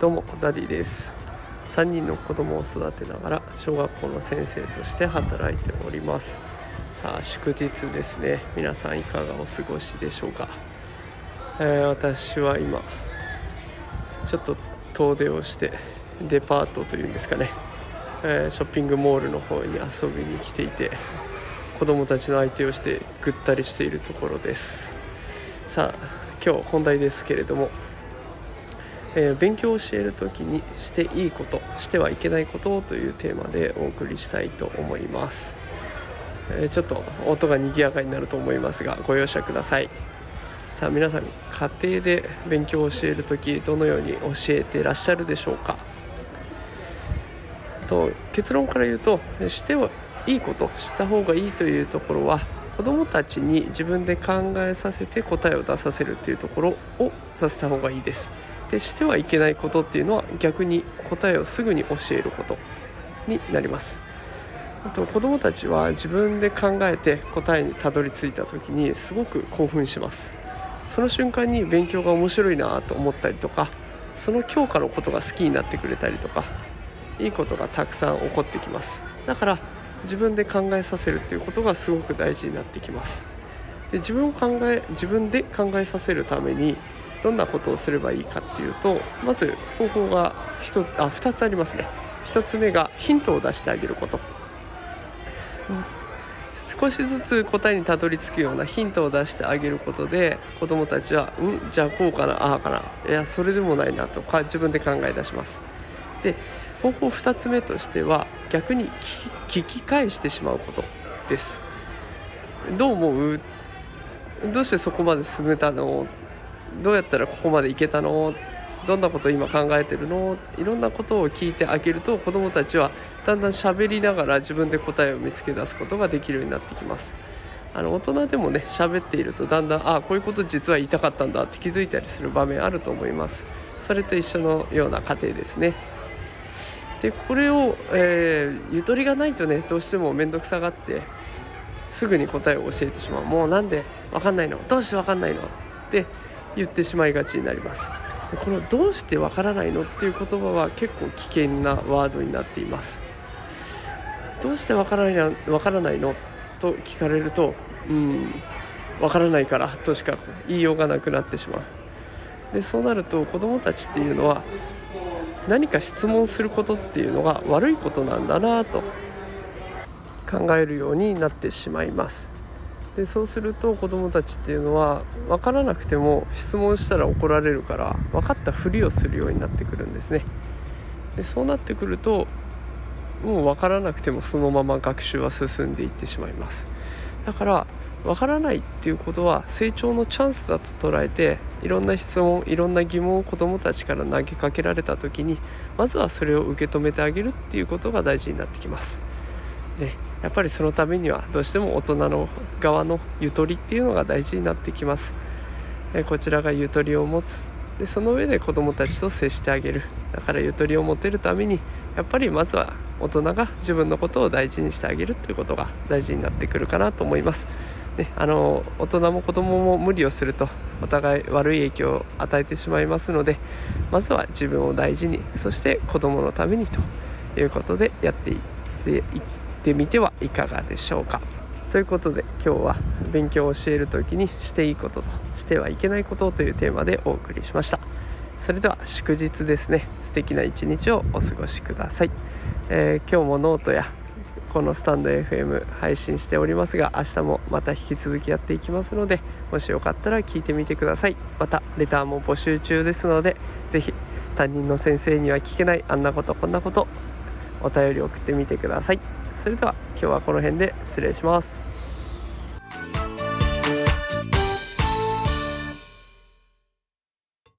どうもダディです。3人の子供を育てながら小学校の先生として働いております。さあ祝日ですね。皆さんいかがお過ごしでしょうか、えー、私は今ちょっと遠出をしてデパートというんですかね、えー、ショッピングモールの方に遊びに来ていて子供たちの相手をしてぐったりしているところです。さあ今日本題ですけれどもえー、勉強を教える時にしていいことしてはいけないことというテーマでお送りしたいと思います、えー、ちょっと音が賑やかになると思いますがご容赦ください。さあ皆さん家庭で勉強を教える時どのように教えてらっしゃるでしょうか？と結論から言うとしてはいいことした方がいいというところは子どもたちに自分で考えさせて答えを出させるというところをさせた方がいいです。でしてはいけないことっていうのは逆に答えをすぐに教えることになります。あと子どもたちは自分で考えて答えにたどり着いた時にすごく興奮します。その瞬間に勉強が面白いなと思ったりとかその教科のことが好きになってくれたりとかいいことがたくさん起こってきます。だから自分で考えさせるっていうことがすごく大事になってきます。で自分を考え自分で考えさせるためにどんなことをすればいいかっていうとまず方法が 1, つあ2つありますね。1つ目がヒントを出してあげること、うん、少しずつ答えにたどり着くようなヒントを出してあげることで子どもたちは「うんじゃあこうかなああかないやそれでもないな」とか自分で考え出します。で方法2つ目としては逆に聞き返してしまうことです。どう思う？どうしてそこまで進めたの？どうやったらここまでいけたの？どんなこと今考えてるの？いろんなことを聞いてあげると子どもたちはだんだん喋りながら自分で答えを見つけ出すことができるようになってきます。あの大人でもね喋っているとだんだんあこういうこと実は言いたかったんだって気づいたりする場面あると思います。それと一緒のような過程ですね。でこれを、えー、ゆとりがないとねどうしても面倒くさがってすぐに答えを教えてしまう。もうなんで分かんないの？どうして分かんないの？って言ってしまいがちになります。でこの「どうしてわからないの?」っていう言葉は結構危険なワードになっています。どうしてわからないわからないの？と聞かれるとうんわからないからとしか言いようがなくなってしまう。でそうなると子どもたちっていうのは何か質問することっていうのが悪いことなんだなと考えるようになってしまいます。でそうすると子どもたちっていうのは分からなくても質問したら怒られるから分かったふりをするようになってくるんですね。でそうなってくるともう分からなくてもそのまま学習は進んでいってしまいます。だから分からないっていうことは成長のチャンスだと捉えていろんな質問いろんな疑問を子どもたちから投げかけられた時にまずはそれを受け止めてあげるっていうことが大事になってきます。でやっぱりそのためにはどうしても大人の側のゆとりっていうのが大事になってきます。こちらがゆとりを持つ。でその上で子どもたちと接してあげる。だからゆとりを持てるためにやっぱりまずは大人が自分のことを大事にしてあげるということが大事になってくるかなと思います。ね、あの大人も子供も無理をするとお互い悪い影響を与えてしまいますのでまずは自分を大事にそして子供のためにということでやっていっていってみてはいかがでしょうか。ということで今日は勉強を教える時にしていいこととしてはいけないことというテーマでお送りしました。それでは祝日ですね。素敵な一日をお過ごしください、えー、今日もノートやこのスタンド FM 配信しておりますが明日もまた引き続きやっていきますのでもしよかったら聞いてみてください。またレターも募集中ですので是非担任の先生には聞けないあんなことこんなことお便り送ってみてください。それでは今日はこの辺で失礼します。